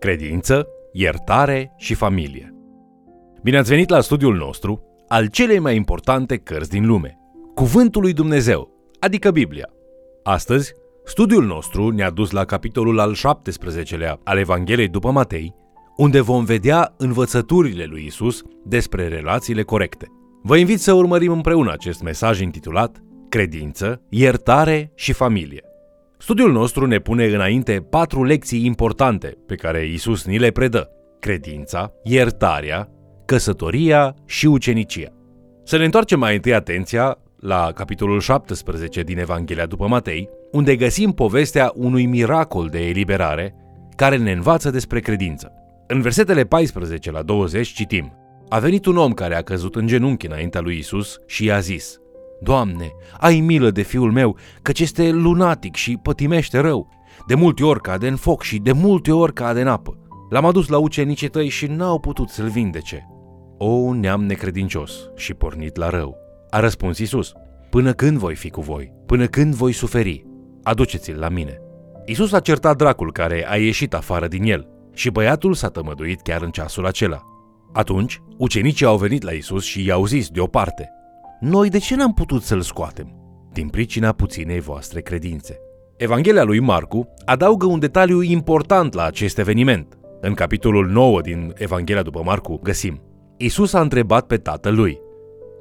credință, iertare și familie. Bine ați venit la studiul nostru al celei mai importante cărți din lume, Cuvântul lui Dumnezeu, adică Biblia. Astăzi, studiul nostru ne-a dus la capitolul al 17-lea al Evangheliei după Matei, unde vom vedea învățăturile lui Isus despre relațiile corecte. Vă invit să urmărim împreună acest mesaj intitulat Credință, iertare și familie. Studiul nostru ne pune înainte patru lecții importante pe care Isus ni le predă. Credința, iertarea, căsătoria și ucenicia. Să ne întoarcem mai întâi atenția la capitolul 17 din Evanghelia după Matei, unde găsim povestea unui miracol de eliberare care ne învață despre credință. În versetele 14 la 20 citim A venit un om care a căzut în genunchi înaintea lui Isus și i-a zis Doamne, ai milă de fiul meu, căci este lunatic și pătimește rău. De multe ori cade în foc și de multe ori cade în apă. L-am adus la ucenicii tăi și n-au putut să-l vindece. O, neam necredincios și pornit la rău. A răspuns Isus, până când voi fi cu voi? Până când voi suferi? Aduceți-l la mine. Isus a certat dracul care a ieșit afară din el și băiatul s-a tămăduit chiar în ceasul acela. Atunci, ucenicii au venit la Isus și i-au zis deoparte – noi de ce n-am putut să-l scoatem? Din pricina puținei voastre credințe. Evanghelia lui Marcu adaugă un detaliu important la acest eveniment. În capitolul 9 din Evanghelia după Marcu găsim Isus a întrebat pe tatăl lui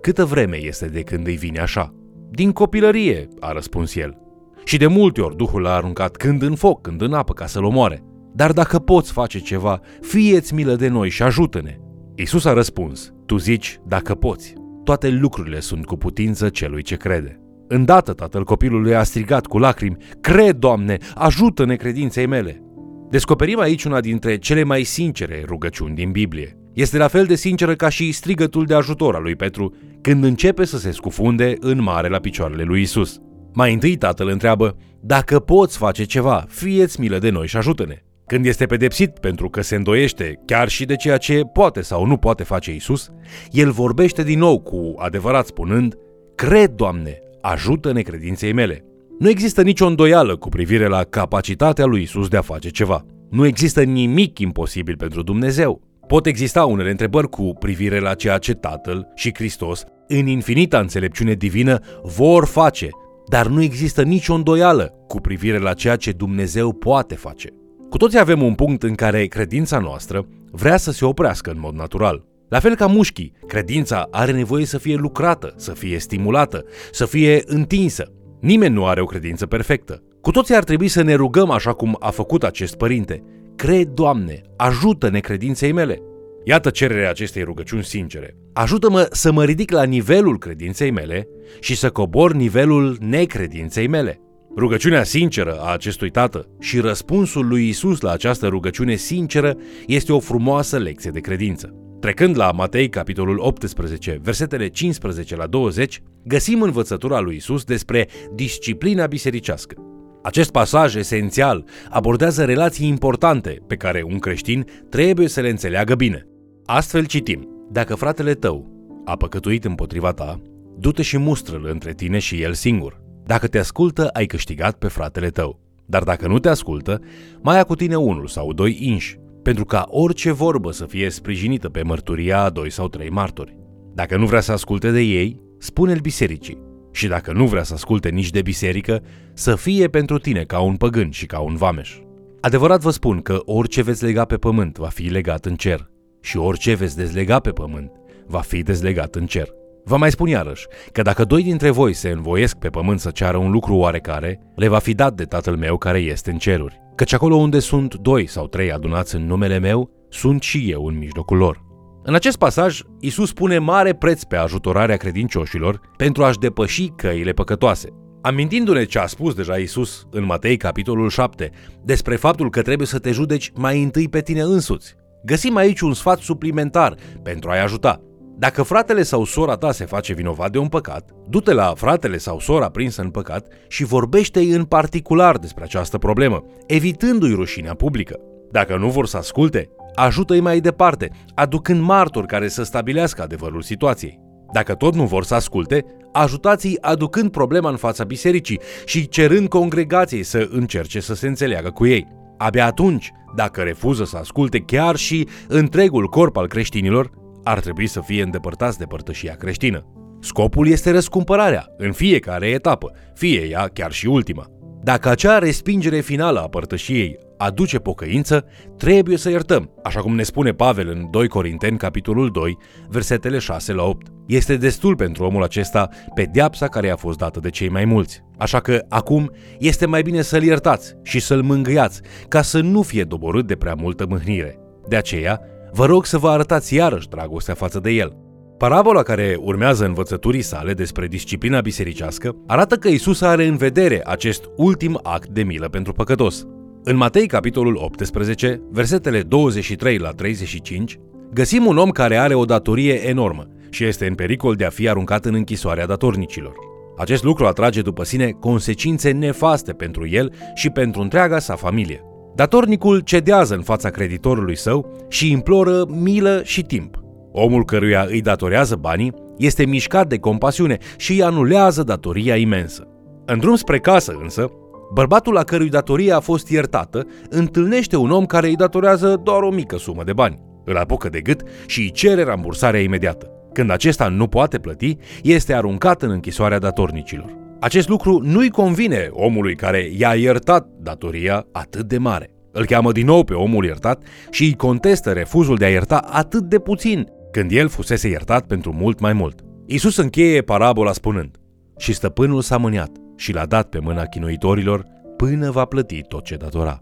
Câtă vreme este de când îi vine așa? Din copilărie, a răspuns el. Și de multe ori Duhul l-a aruncat când în foc, când în apă ca să-l omoare. Dar dacă poți face ceva, fieți milă de noi și ajută-ne. Isus a răspuns, tu zici dacă poți toate lucrurile sunt cu putință celui ce crede. Îndată tatăl copilului a strigat cu lacrimi, Cred, Doamne, ajută-ne credinței mele! Descoperim aici una dintre cele mai sincere rugăciuni din Biblie. Este la fel de sinceră ca și strigătul de ajutor al lui Petru când începe să se scufunde în mare la picioarele lui Isus. Mai întâi tatăl întreabă, dacă poți face ceva, fieți milă de noi și ajută-ne. Când este pedepsit pentru că se îndoiește chiar și de ceea ce poate sau nu poate face Isus, el vorbește din nou cu adevărat spunând, Cred, Doamne, ajută-ne credinței mele. Nu există nicio îndoială cu privire la capacitatea lui Isus de a face ceva. Nu există nimic imposibil pentru Dumnezeu. Pot exista unele întrebări cu privire la ceea ce Tatăl și Hristos, în infinita înțelepciune divină, vor face, dar nu există nicio îndoială cu privire la ceea ce Dumnezeu poate face. Cu toții avem un punct în care credința noastră vrea să se oprească în mod natural. La fel ca mușchii, credința are nevoie să fie lucrată, să fie stimulată, să fie întinsă. Nimeni nu are o credință perfectă. Cu toții ar trebui să ne rugăm așa cum a făcut acest părinte. Cred, Doamne, ajută-ne credinței mele. Iată cererea acestei rugăciuni sincere. Ajută-mă să mă ridic la nivelul credinței mele și să cobor nivelul necredinței mele. Rugăciunea sinceră a acestui tată și răspunsul lui Isus la această rugăciune sinceră este o frumoasă lecție de credință. Trecând la Matei, capitolul 18, versetele 15 la 20, găsim învățătura lui Isus despre disciplina bisericească. Acest pasaj esențial abordează relații importante pe care un creștin trebuie să le înțeleagă bine. Astfel citim, dacă fratele tău a păcătuit împotriva ta, du-te și mustră-l între tine și el singur. Dacă te ascultă, ai câștigat pe fratele tău. Dar dacă nu te ascultă, mai ia cu tine unul sau doi inși, pentru ca orice vorbă să fie sprijinită pe mărturia a doi sau trei martori. Dacă nu vrea să asculte de ei, spune-l bisericii. Și dacă nu vrea să asculte nici de biserică, să fie pentru tine ca un păgân și ca un vameș. Adevărat vă spun că orice veți lega pe pământ va fi legat în cer și orice veți dezlega pe pământ va fi dezlegat în cer. Vă mai spun iarăși că dacă doi dintre voi se învoiesc pe pământ să ceară un lucru oarecare, le va fi dat de Tatăl meu care este în ceruri. Căci acolo unde sunt doi sau trei adunați în numele meu, sunt și eu în mijlocul lor. În acest pasaj, Isus pune mare preț pe ajutorarea credincioșilor pentru a-și depăși căile păcătoase. Amintindu-ne ce a spus deja Isus în Matei capitolul 7 despre faptul că trebuie să te judeci mai întâi pe tine însuți, găsim aici un sfat suplimentar pentru a-i ajuta – dacă fratele sau sora ta se face vinovat de un păcat, du-te la fratele sau sora prinsă în păcat și vorbește-i în particular despre această problemă, evitându-i rușinea publică. Dacă nu vor să asculte, ajută-i mai departe, aducând martori care să stabilească adevărul situației. Dacă tot nu vor să asculte, ajutați-i aducând problema în fața bisericii și cerând congregației să încerce să se înțeleagă cu ei. Abia atunci, dacă refuză să asculte chiar și întregul corp al creștinilor, ar trebui să fie îndepărtați de părtășia creștină. Scopul este răscumpărarea, în fiecare etapă, fie ea chiar și ultima. Dacă acea respingere finală a părtășiei aduce pocăință, trebuie să iertăm, așa cum ne spune Pavel în 2 Corinteni, capitolul 2, versetele 6 la 8. Este destul pentru omul acesta pedeapsa care i-a fost dată de cei mai mulți. Așa că acum este mai bine să-l iertați și să-l mângâiați, ca să nu fie doborât de prea multă mâhnire. De aceea, vă rog să vă arătați iarăși dragostea față de el. Parabola care urmează învățăturii sale despre disciplina bisericească arată că Isus are în vedere acest ultim act de milă pentru păcătos. În Matei, capitolul 18, versetele 23 la 35, găsim un om care are o datorie enormă și este în pericol de a fi aruncat în închisoarea datornicilor. Acest lucru atrage după sine consecințe nefaste pentru el și pentru întreaga sa familie. Datornicul cedează în fața creditorului său și imploră milă și timp. Omul căruia îi datorează banii este mișcat de compasiune și îi anulează datoria imensă. În drum spre casă însă, bărbatul la cărui datorie a fost iertată întâlnește un om care îi datorează doar o mică sumă de bani. Îl apucă de gât și îi cere rambursarea imediată. Când acesta nu poate plăti, este aruncat în închisoarea datornicilor. Acest lucru nu-i convine omului care i-a iertat datoria atât de mare. Îl cheamă din nou pe omul iertat și îi contestă refuzul de a ierta atât de puțin, când el fusese iertat pentru mult mai mult. Isus încheie parabola spunând, Și stăpânul s-a mâniat și l-a dat pe mâna chinuitorilor până va plăti tot ce datora.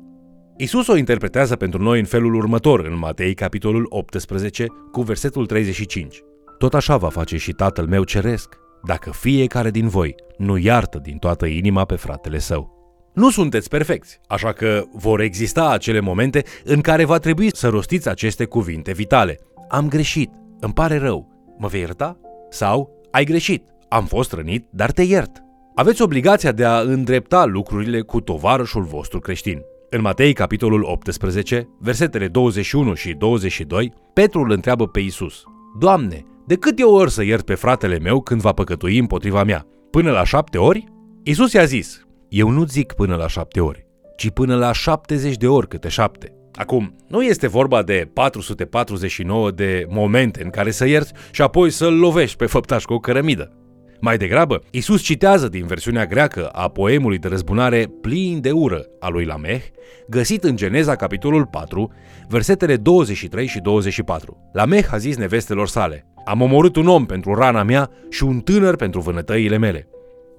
Isus o interpretează pentru noi în felul următor în Matei, capitolul 18, cu versetul 35. Tot așa va face și Tatăl meu ceresc, dacă fiecare din voi nu iartă din toată inima pe fratele său. Nu sunteți perfecți, așa că vor exista acele momente în care va trebui să rostiți aceste cuvinte vitale. Am greșit, îmi pare rău, mă vei ierta? Sau, ai greșit, am fost rănit, dar te iert. Aveți obligația de a îndrepta lucrurile cu tovarășul vostru creștin. În Matei, capitolul 18, versetele 21 și 22, Petru îl întreabă pe Isus: Doamne, de câte ori să iert pe fratele meu când va păcătui împotriva mea? Până la șapte ori? Isus i-a zis, eu nu zic până la șapte ori, ci până la 70 de ori câte șapte. Acum, nu este vorba de 449 de momente în care să ierți și apoi să-l lovești pe făptaș cu o cărămidă. Mai degrabă, Isus citează din versiunea greacă a poemului de răzbunare plin de ură a lui Lameh, găsit în Geneza capitolul 4, versetele 23 și 24. Lameh a zis nevestelor sale, Am omorât un om pentru rana mea și un tânăr pentru vânătăile mele.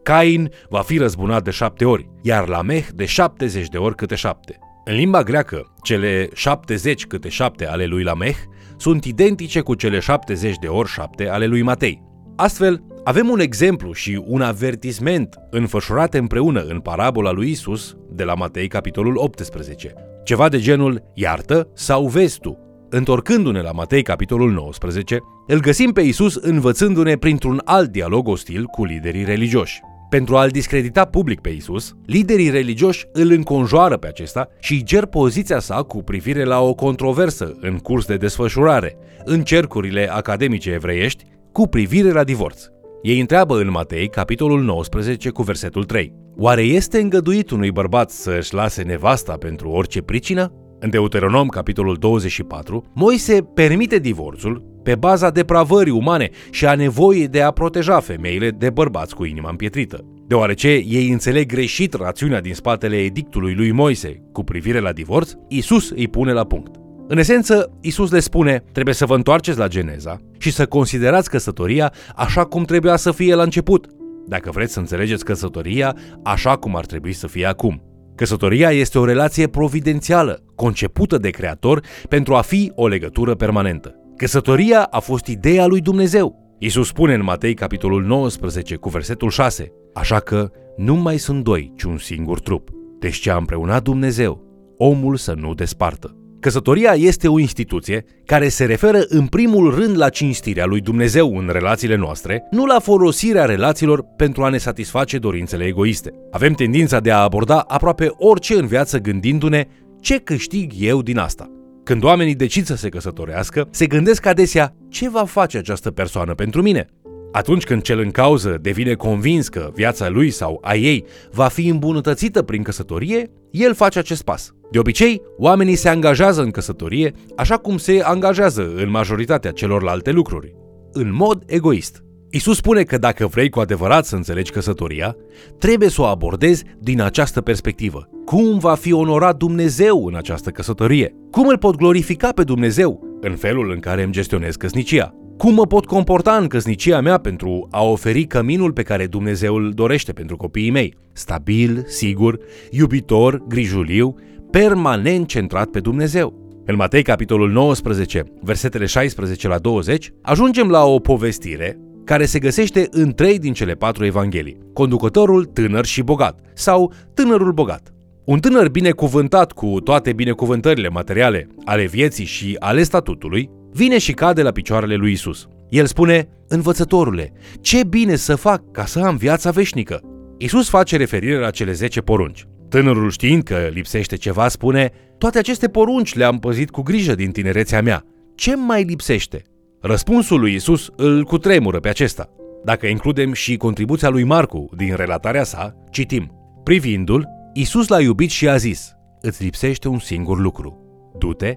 Cain va fi răzbunat de șapte ori, iar Lameh de 70 de ori câte șapte. În limba greacă, cele 70 câte șapte ale lui Lameh sunt identice cu cele 70 de ori șapte ale lui Matei. Astfel, avem un exemplu și un avertisment înfășurate împreună în parabola lui Isus de la Matei capitolul 18. Ceva de genul iartă sau vezi tu. Întorcându-ne la Matei capitolul 19, îl găsim pe Isus învățându-ne printr-un alt dialog ostil cu liderii religioși. Pentru a-l discredita public pe Isus, liderii religioși îl înconjoară pe acesta și îi cer poziția sa cu privire la o controversă în curs de desfășurare în cercurile academice evreiești cu privire la divorț. Ei întreabă în Matei, capitolul 19, cu versetul 3. Oare este îngăduit unui bărbat să își lase nevasta pentru orice pricină? În Deuteronom, capitolul 24, Moise permite divorțul pe baza depravării umane și a nevoii de a proteja femeile de bărbați cu inima împietrită. Deoarece ei înțeleg greșit rațiunea din spatele edictului lui Moise cu privire la divorț, Isus îi pune la punct. În esență, Isus le spune, trebuie să vă întoarceți la Geneza și să considerați căsătoria așa cum trebuia să fie la început, dacă vreți să înțelegeți căsătoria așa cum ar trebui să fie acum. Căsătoria este o relație providențială, concepută de Creator pentru a fi o legătură permanentă. Căsătoria a fost ideea lui Dumnezeu. Isus spune în Matei capitolul 19 cu versetul 6, Așa că nu mai sunt doi, ci un singur trup. Deci ce a împreunat Dumnezeu, omul să nu despartă. Căsătoria este o instituție care se referă în primul rând la cinstirea lui Dumnezeu în relațiile noastre, nu la folosirea relațiilor pentru a ne satisface dorințele egoiste. Avem tendința de a aborda aproape orice în viață gândindu-ne ce câștig eu din asta. Când oamenii decid să se căsătorească, se gândesc adesea ce va face această persoană pentru mine. Atunci când cel în cauză devine convins că viața lui sau a ei va fi îmbunătățită prin căsătorie, el face acest pas. De obicei, oamenii se angajează în căsătorie așa cum se angajează în majoritatea celorlalte lucruri, în mod egoist. Isus spune că dacă vrei cu adevărat să înțelegi căsătoria, trebuie să o abordezi din această perspectivă. Cum va fi onorat Dumnezeu în această căsătorie? Cum îl pot glorifica pe Dumnezeu în felul în care îmi gestionez căsnicia? Cum mă pot comporta în căsnicia mea pentru a oferi căminul pe care Dumnezeu îl dorește pentru copiii mei? Stabil, sigur, iubitor, grijuliu, permanent centrat pe Dumnezeu. În Matei, capitolul 19, versetele 16 la 20, ajungem la o povestire care se găsește în trei din cele patru evanghelii. Conducătorul tânăr și bogat sau tânărul bogat. Un tânăr binecuvântat cu toate binecuvântările materiale ale vieții și ale statutului, vine și cade la picioarele lui Isus. El spune, învățătorule, ce bine să fac ca să am viața veșnică. Isus face referire la cele 10 porunci. Tânărul știind că lipsește ceva spune, toate aceste porunci le-am păzit cu grijă din tinerețea mea. Ce mai lipsește? Răspunsul lui Isus îl cutremură pe acesta. Dacă includem și contribuția lui Marcu din relatarea sa, citim. Privindu-l, Isus l-a iubit și a zis, îți lipsește un singur lucru. Du-te,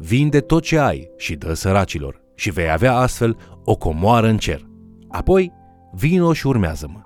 vinde tot ce ai și dă săracilor și vei avea astfel o comoară în cer. Apoi, vino și urmează-mă.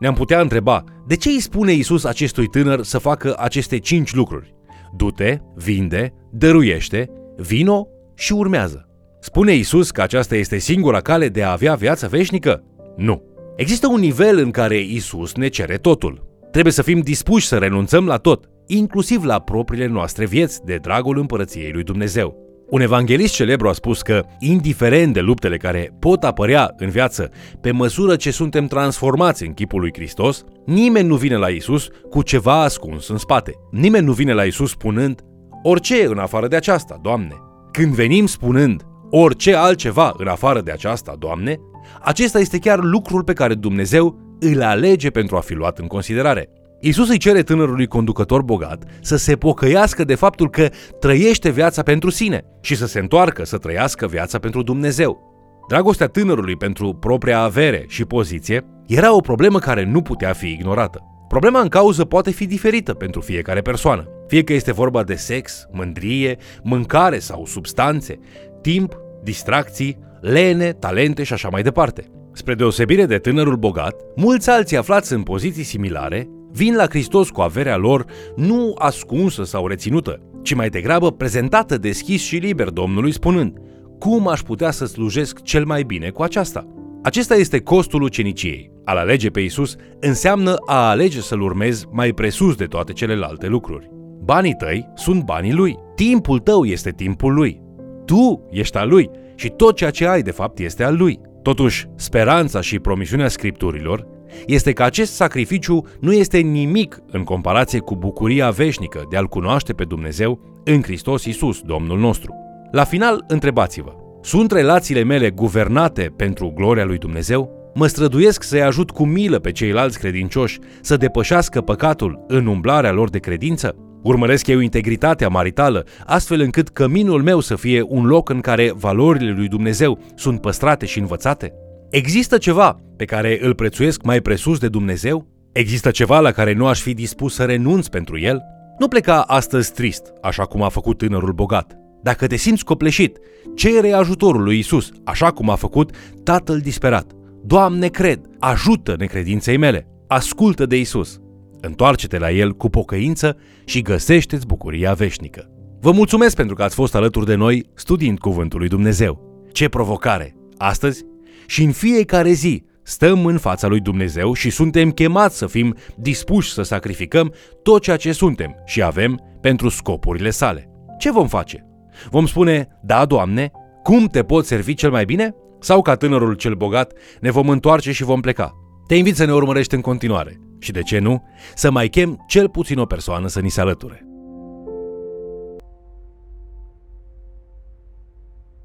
Ne-am putea întreba, de ce îi spune Isus acestui tânăr să facă aceste cinci lucruri? Du-te, vinde, dăruiește, vino și urmează. Spune Isus că aceasta este singura cale de a avea viață veșnică? Nu. Există un nivel în care Isus ne cere totul. Trebuie să fim dispuși să renunțăm la tot, inclusiv la propriile noastre vieți, de dragul împărăției lui Dumnezeu. Un evanghelist celebru a spus că, indiferent de luptele care pot apărea în viață pe măsură ce suntem transformați în chipul lui Hristos, nimeni nu vine la Isus cu ceva ascuns în spate. Nimeni nu vine la Isus spunând, orice în afară de aceasta, Doamne. Când venim spunând, orice altceva în afară de aceasta, Doamne, acesta este chiar lucrul pe care Dumnezeu îl alege pentru a fi luat în considerare. Isus îi cere tânărului conducător bogat să se pocăiască de faptul că trăiește viața pentru sine și să se întoarcă să trăiască viața pentru Dumnezeu. Dragostea tânărului pentru propria avere și poziție era o problemă care nu putea fi ignorată. Problema în cauză poate fi diferită pentru fiecare persoană, fie că este vorba de sex, mândrie, mâncare sau substanțe, timp, distracții, lene, talente și așa mai departe. Spre deosebire de tânărul bogat, mulți alții aflați în poziții similare vin la Hristos cu averea lor nu ascunsă sau reținută, ci mai degrabă prezentată deschis și liber Domnului spunând cum aș putea să slujesc cel mai bine cu aceasta? Acesta este costul uceniciei. Al alege pe Isus înseamnă a alege să-L urmezi mai presus de toate celelalte lucruri. Banii tăi sunt banii Lui. Timpul tău este timpul Lui. Tu ești al Lui și tot ceea ce ai de fapt este al Lui. Totuși, speranța și promisiunea scripturilor este că acest sacrificiu nu este nimic în comparație cu bucuria veșnică de a-L cunoaște pe Dumnezeu în Hristos Isus, Domnul nostru. La final, întrebați-vă, sunt relațiile mele guvernate pentru gloria lui Dumnezeu? Mă străduiesc să-i ajut cu milă pe ceilalți credincioși să depășească păcatul în umblarea lor de credință? Urmăresc eu integritatea maritală, astfel încât căminul meu să fie un loc în care valorile lui Dumnezeu sunt păstrate și învățate? Există ceva pe care îl prețuiesc mai presus de Dumnezeu? Există ceva la care nu aș fi dispus să renunț pentru el? Nu pleca astăzi trist, așa cum a făcut tânărul bogat. Dacă te simți copleșit, cere ajutorul lui Isus, așa cum a făcut tatăl disperat. Doamne, cred, ajută necredinței mele. Ascultă de Isus. Întoarce-te la El cu pocăință și găsește-ți bucuria veșnică. Vă mulțumesc pentru că ați fost alături de noi studiind Cuvântul lui Dumnezeu. Ce provocare! Astăzi și în fiecare zi stăm în fața lui Dumnezeu și suntem chemați să fim dispuși să sacrificăm tot ceea ce suntem și avem pentru scopurile sale. Ce vom face? Vom spune, da, Doamne, cum te pot servi cel mai bine? Sau ca tânărul cel bogat, ne vom întoarce și vom pleca? Te invit să ne urmărești în continuare și, de ce nu, să mai chem cel puțin o persoană să ni se alăture.